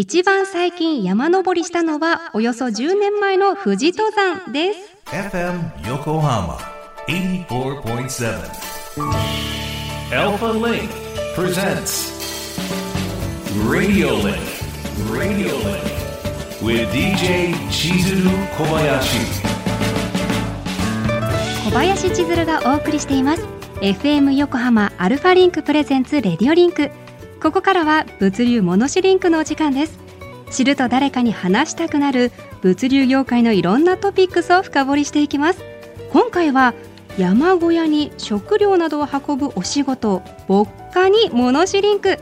一番最近山登りしたのはおよそ10年前の富士登山です FM Yokohama 84.7 Alpha Link presents Radio Link Radio Link with DJ Chizuru Kobayashi 小林千鶴がお送りしています FM 横浜アルファリンク presents Radio Linkここからは物流モノシリンクのお時間です。知ると誰かに話したくなる物流業界のいろんなトピックスを深掘りしていきます。今回は山小屋に食料などを運ぶお仕事牧歌にモノシリンク。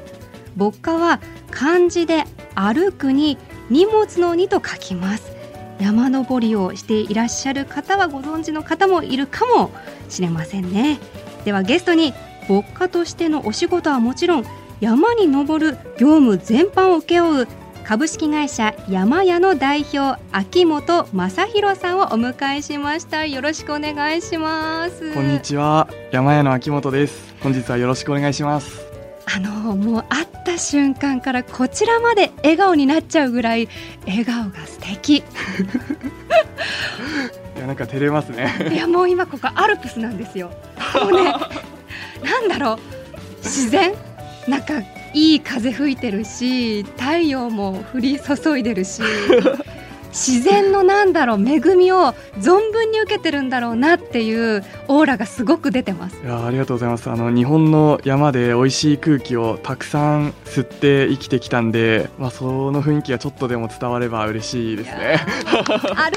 牧歌は漢字で歩くに荷物のにと書きます。山登りをしていらっしゃる方はご存知の方もいるかもしれませんね。ではゲストに牧歌としてのお仕事はもちろん山に登る業務全般を請け負う株式会社山屋の代表秋元正弘さんをお迎えしました。よろしくお願いします。こんにちは。山屋の秋元です。本日はよろしくお願いします。あのもう会った瞬間からこちらまで笑顔になっちゃうぐらい笑顔が素敵。いやなんか照れますね。いやもう今ここアルプスなんですよ。もうね なんだろう。自然？なんかいい風吹いてるし太陽も降り注いでるし自然のなんだろう恵みを存分に受けてるんだろうなっていうオーラがすごく出てます。いやありがとうございます。あの日本の山で美味しい空気をたくさん吸って生きてきたんでまあその雰囲気がちょっとでも伝われば嬉しいですね。歩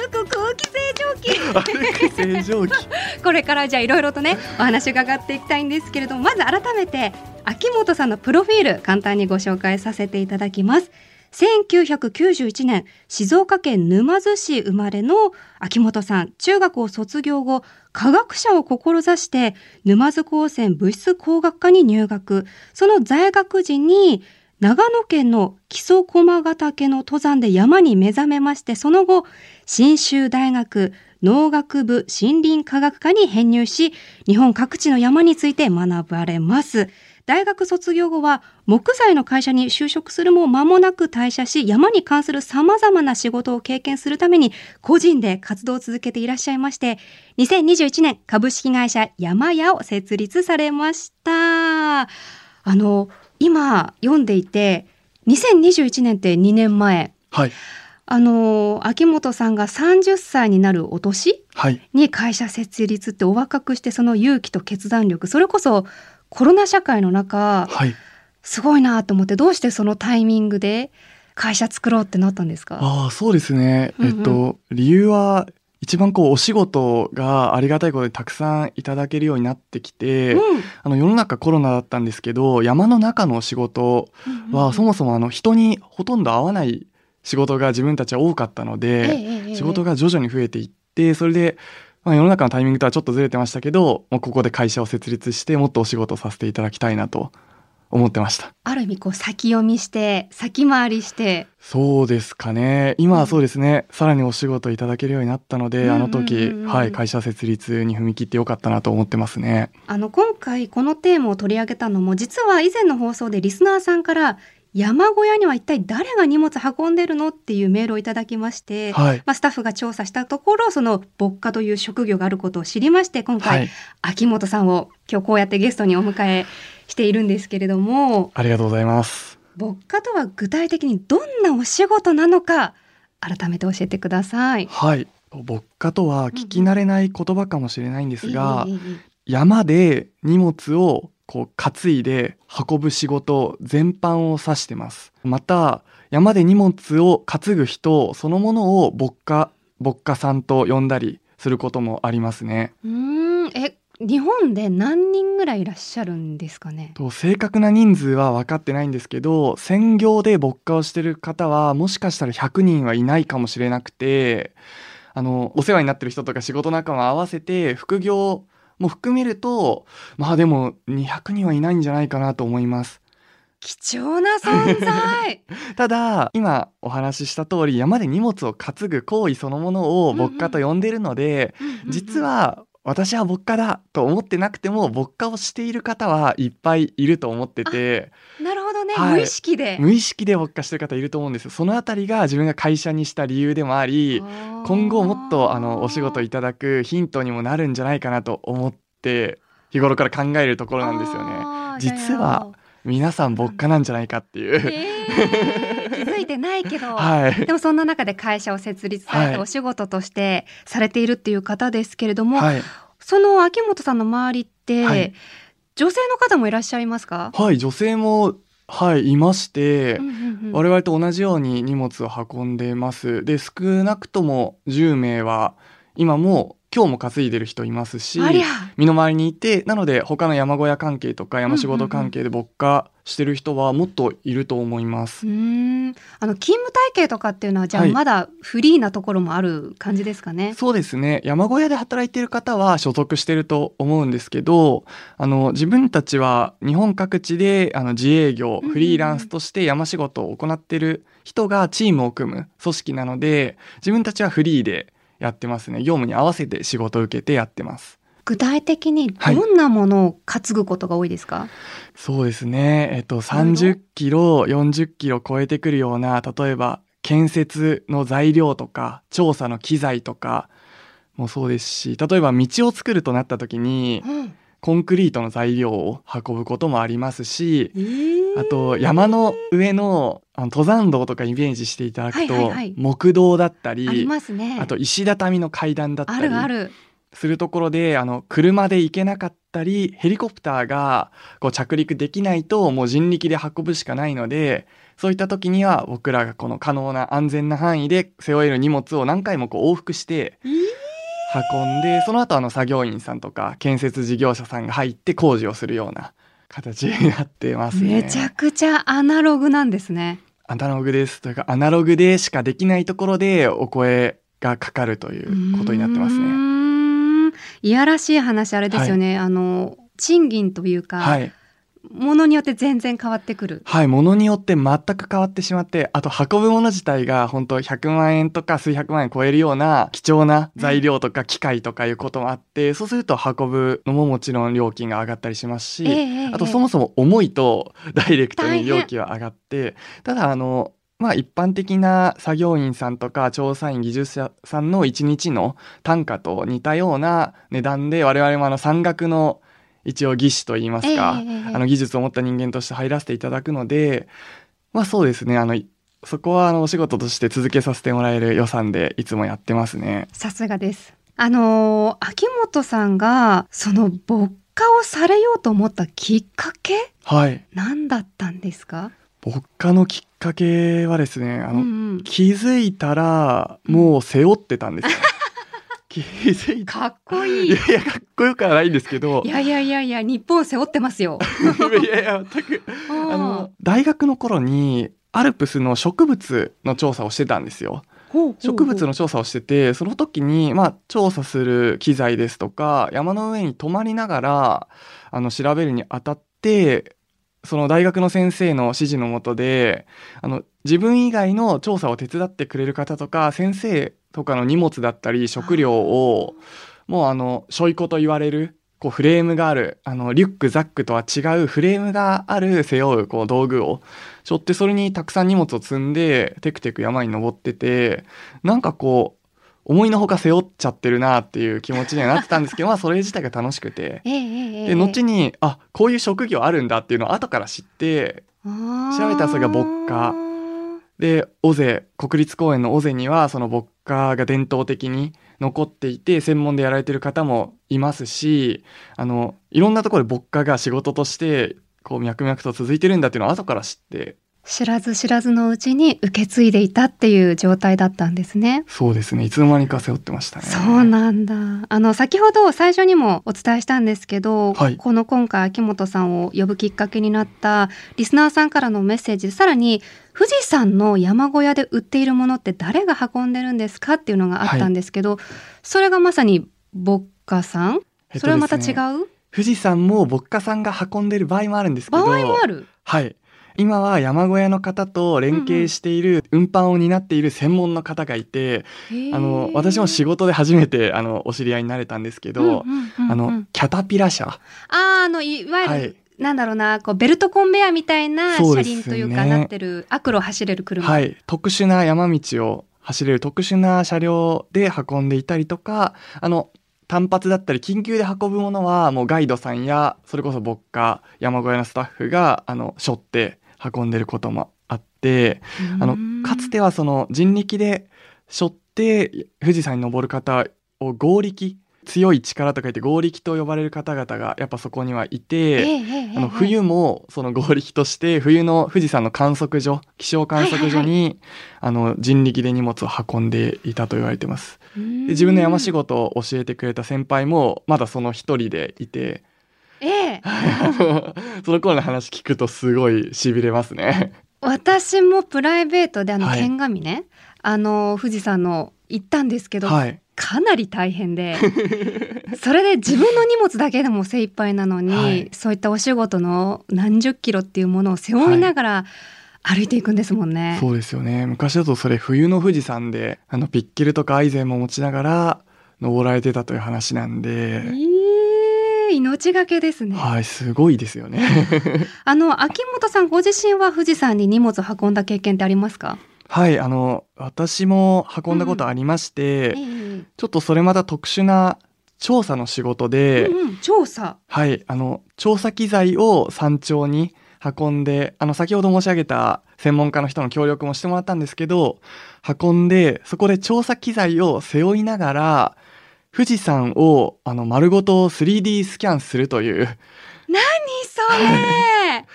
く空気清浄機。歩く清浄機。これからじゃあいろいろとねお話伺っていきたいんですけれどもまず改めて秋元さんのプロフィール簡単にご紹介させていただきます。1991年静岡県沼津市生まれの秋元さん中学を卒業後科学者を志して沼津高専物質工学科に入学。その在学時に長野県の木曽駒ヶ岳の登山で山に目覚めましてその後信州大学農学部森林科学科に編入し日本各地の山について学ばれます。大学卒業後は木材の会社に就職するも間もなく退社し山に関する様々な仕事を経験するために個人で活動を続けていらっしゃいまして2021年株式会社山屋を設立されました。あの今読んでいて2021年って2年前はい。あの秋元さんが30歳になるお年はい。に会社設立ってお若くしてその勇気と決断力それこそコロナ社会の中はい。すごいなと思ってどうしてそのタイミングで会社作ろうってなったんですか？ああそうですね、うんうん。えっと理由は一番こうお仕事がありがたいことでたくさんいただけるようになってきて、うん。あの世の中コロナだったんですけど山の中の仕事はそもそもあの人にほとんど会わない仕事が自分たちは多かったので、仕事がが徐々に増えていってそれで、まあ、世の中のタイミングとはちょっとずれてましたけどもうここで会社を設立してもっとお仕事をさせていただきたいなと思ってました。ある意味こう先読みして先回りして。そうですかね。今はそうですね、さらにお仕事いただけるようになったので、うんうんうんうん。あの時、はい、会社設立に踏み切ってよかったなと思ってますね。あの今回このテーマを取り上げたのも実は以前の放送でリスナーさんから山小屋には一体誰が荷物運んでるのっていうメールをいただきまして、はい。まあ、スタッフが調査したところその牧歌という職業があることを知りまして今回、はい。秋元さんを今日こうやってゲストにお迎えしているんですけれどもありがとうございます。牧歌とは具体的にどんなお仕事なのか改めて教えてください。はい。牧歌とは聞き慣れない言葉かもしれないんですが、ええええ山で荷物をこう担いで運ぶ仕事全般を指してます。また山で荷物を担ぐ人そのものを牧歌牧歌さんと呼んだりすることもありますね。うーん。え日本で何人ぐらいいらっしゃるんですかね？と正確な人数は分かってないんですけど専業で牧歌をしてる方はもしかしたら100人はいないかもしれなくてあのお世話になってる人とか仕事仲間合わせて副業も含めるとまあでも200人はいないんじゃないかなと思います。貴重な存在。ただ今お話しした通り山で荷物を担ぐ行為そのものを牧歌と呼んでいるので、実は私は牧歌だと思ってなくても牧歌をしている方はいっぱいいると思ってて。なるほどどね、はい。無意識で。無意識で勃化してる方いると思うんですよ。そのあたりが自分が会社にした理由でもあり今後もっとあのお仕事いただくヒントにもなるんじゃないかなと思って日頃から考えるところなんですよね。実は。皆さん勃化なんじゃないかっていう、えー気づいてないけど。はい。でもそんな中で会社を設立されてはい。お仕事としてされているっていう方ですけれども、はい、その秋元さんの周りって、はい。女性の方もいらっしゃいますか、はい、女性もはいいまして、うんうんうん。我々と同じように荷物を運んでます。で少なくとも10名は今も今日も担いでる人いますし身の回りにいてなので他の山小屋関係とか山仕事関係で勃化してる人はもっといると思います。うーん。あの勤務体系とかっていうのはじゃあはい。まだフリーなところもある感じですかね？そうですね。山小屋で働いている方は所属してると思うんですけどあの自分たちは日本各地であの自営業フリーランスとして山仕事を行っている人がチームを組む組織なので自分たちはフリーでやってますね。業務に合わせて仕事を受けてやってます具体的にどんなものを担ぐことが多いですか、そうですね。えっと30キロ40キロ超えてくるような例えば建設の材料とか調査の機材とかもそうですし例えば道を作るとなった時にうん。コンクリートの材料を運ぶこともありますしえー。あと山の上のあの登山道とかイメージしていただくと、はいはいはい。木道だったりありますね。あと石畳の階段だったありるある。するところであの車で行けなかったりヘリコプターがこう着陸できないともう人力で運ぶしかないのでそういった時には僕らがこの可能な安全な範囲で背負える荷物を何回もこう往復して運んでその後あの作業員さんとか建設事業者さんが入って工事をするような形になってますね。めちゃくちゃアナログなんですね。アナログですというかアナログでしかできないところでお声がかかるということになってますうね。いやらしい話あれですよね。あの賃金というか、はい。ものによって全然変わってくる。はい。ものによって全く変わってしまって、あと運ぶもの自体が本当100万円とか数百万円超えるような貴重な材料とか機械とかいうこともあって、そうすると運ぶのももちろん料金が上がったりしますし、ええええあとそもそも重いとダイレクトに料金は上がって、ただあの、まあ一般的な作業員さんとか調査員技術者さんの1日の単価と似たような値段で我々もあの山岳の一応技師といいますか、あの技術を持った人間として入らせていただくので、まあそうですね、あの、そこはあのお仕事として続けさせてもらえる予算でいつもやってますね。さすがです。あのー秋元さんがその勃化をされようと思ったきっかけはい。何だったんですか？僕家のきっかけはですね、あの、うんうん気づいたらもう背負ってたんですよ。気づいた。かっこいい。いやいや、かっこよくはないんですけどい、やいやいやいや日本背負ってますよ。いやいや、全く。ああの、大学の頃に、アルプスの植物の調査をしてたんですよ。植物の調査をしててその時に、まあ、調査する機材ですとか山の上に泊まりながらあの調べるにあたってその大学の先生の指示のもとであの自分以外の調査を手伝ってくれる方とか先生とかの荷物だったり食料をもうあのしょいこと言われるこうフレームがあるあのリュックザックとは違うフレームがある背負うこう道具を背負ってそれにたくさん荷物を積んでテクテク山に登っててなんかこう思いのほか背負っちゃってるなっていう気持ちにはなってたんですけど まあそれ自体が楽しくて。ええええええ。で後にあこういう職業あるんだっていうのを後から知って調べたらそれが牧歌。で尾瀬国立公園の尾瀬にはその牧歌が伝統的に残っていて専門でやられてる方もいますしあのいろんなところで牧歌が仕事としてこう脈々と続いてるんだっていうのを後から知って知らず知らずのうちに受け継いでいたっていう状態だったんですね。そうですねいつの間にか背負ってましたね。そうなんだ。あの先ほど最初にもお伝えしたんですけど、はいこの今回秋元さんを呼ぶきっかけになったリスナーさんからのメッセージ、さらに富士山の山小屋で売っているものって誰が運んでるんですかっていうのがあったんですけど、それがまさに牧歌さん？えっとそれはまた違う、富士山も牧歌さんが運んでる場合もあるんですけ場ど合もある。はい今は山小屋の方と連携している運搬を担っている専門の方がいて、あの私も仕事で初めてあのお知り合いになれたんですけど、あのキャタピラ社あーあのいわゆる、はい。なんだろうなこうベルトコンベヤーみたいな車輪というかなってる悪路を走れる車、はい、特殊な山道を走れる特殊な車両で運んでいたりとかあの単発だったり緊急で運ぶものはもうガイドさんやそれこそ牧歌山小屋のスタッフがあの背負って運んでることもあってあのかつてはその人力で背負って富士山に登る方を合力強い力と書いて合力と呼ばれる方々がやっぱそこにはいて、あの冬もその合力として冬の富士山の観測所気象観測所に、あの人力で荷物を運んでいたと言われてます。で自分の山仕事を教えてくれた先輩もまだその一人でいてええ。その頃の話聞くとすごい痺れますね。私もプライベートであのはい。剣神ね、あの富士山の行ったんですけど、はい。かなり大変で それで自分の荷物だけでも精一杯なのに、はい。そういったお仕事の何十キロっていうものを背負いながら歩いていくんですもんね。そうですよね。昔だとそれ冬の富士山であのピッケルとかアイゼンも持ちながら登られてたという話なんで、えー命がけですね。はいすごいですよね あの秋元さんご自身は富士山に荷物を運んだ経験ってありますか？はいあの私も運んだことありまして、ええちょっとそれまた特殊な調査の仕事で、うんうん、調査。はい、あの、調査機材を山頂に運んで、あの、先ほど申し上げた専門家の人の協力もしてもらったんですけど、運んで、そこで調査機材を背負いながら、富士山を、あの、丸ごと 3D スキャンするという。何それ？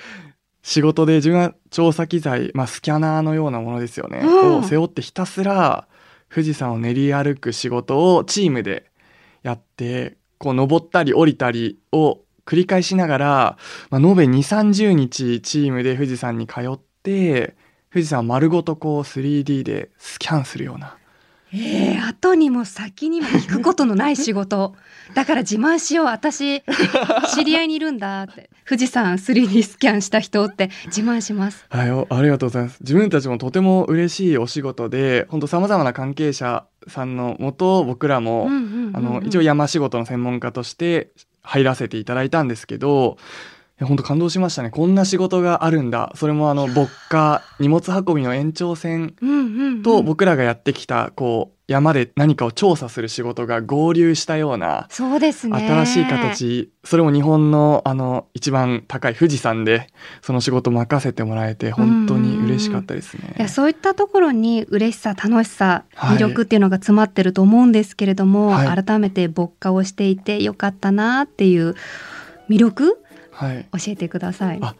仕事で自分は調査機材、まあ、スキャナーのようなものですよね、うん。を背負ってひたすら富士山を練り歩く仕事をチームでやってこう登ったり降りたりを繰り返しながら、まあ、延べ2 3 0日チームで富士山に通って富士山を丸ごとこう 3D でスキャンするようなええ後にも先にも聞くことのない仕事。だから自慢しよう。私、知り合いにいるんだって。富士山 3D スキャンした人って自慢します。はい、おありがとうございます。自分たちもとても嬉しいお仕事で、本当様々な関係者さんのもと、僕らも、一応山仕事の専門家として入らせていただいたんですけど、いや本当感動しましたね。こんな仕事があるんだ。それもあの、牧歌、荷物運びの延長線と僕らがやってきた、こう、山で何かを調査する仕事が合流したような、そうですね。新しい形、それも日本のあの、一番高い富士山で、その仕事任せてもらえて、本当に嬉しかったですね。いやそういったところに嬉しさ楽しさはい魅力っていうのが詰まってると思うんですけれども、はい改めて牧歌をしていてよかったなっていう魅力はい。教えてください。あ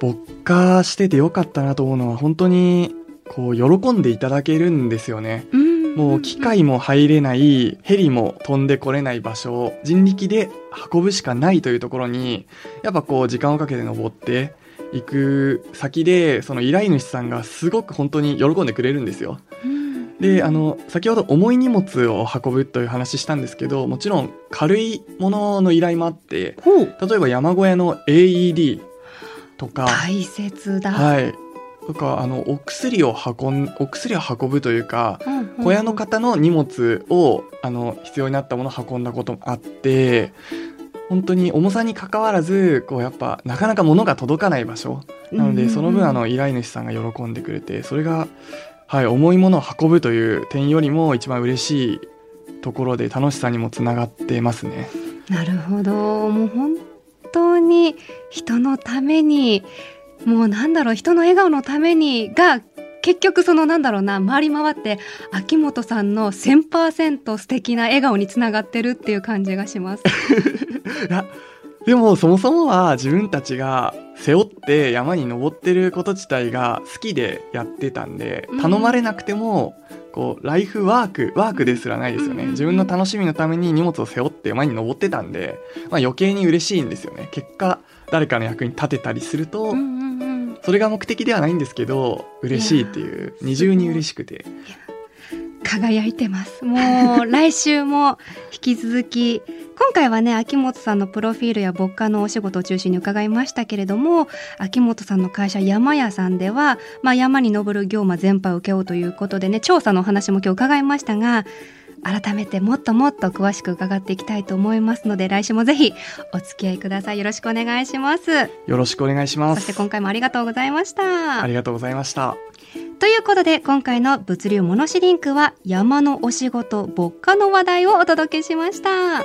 牧歌しててよかったなと思うのは本当にこう喜んでいただけるんですよね。うんもう機械も入れないヘリも飛んでこれない場所を人力で運ぶしかないというところにやっぱこう時間をかけて登っていく先でその依頼主さんがすごく本当に喜んでくれるんですよ。うんであの先ほど重い荷物を運ぶという話したんですけどもちろん軽いものの依頼もあって例えば山小屋の AED とか大切だ。はい。とか、あの、お薬を運ん、お薬を運ぶというか、うんうんうん小屋の方の荷物を、あの、必要になったものを運んだこともあって、本当に重さに関わらず、こう、やっぱ、なかなか物が届かない場所。なので、その分、あの、依頼主さんが喜んでくれて、それが、はい、重いものを運ぶという点よりも一番嬉しいところで、楽しさにもつながってますね。なるほどもう本当に人のためにもうなんだろう人の笑顔のためにが結局そのなんだろうな回り回って秋元さんの1000%素敵な笑顔につながってるっていう感じがします。でもそもそもは自分たちが背負って山に登ってること自体が好きでやってたんでうん。頼まれなくてもこうライフワークワークですらないですよね。うん自分の楽しみのために荷物を背負って山に登ってたんで、まあ、余計に嬉しいんですよね。結果誰かの役に立てたりするとそれが目的ではないんですけど嬉しいっていう二重に嬉しくて輝いてます。もう来週も引き続き、今回はね、秋元さんのプロフィールや牧歌のお仕事を中心に伺いましたけれども、秋元さんの会社山屋さんでは、まあ、山に登る業務全般を受けようということでね、調査のお話も今日伺いましたが、改めてもっともっと詳しく伺っていきたいと思いますので来週もぜひお付き合いください。よろしくお願いします。よろしくお願いします。そして今回もありがとうございました。ありがとうございました。ということで今回の物流モノシリンクは山のお仕事牧歌の話題をお届けしました。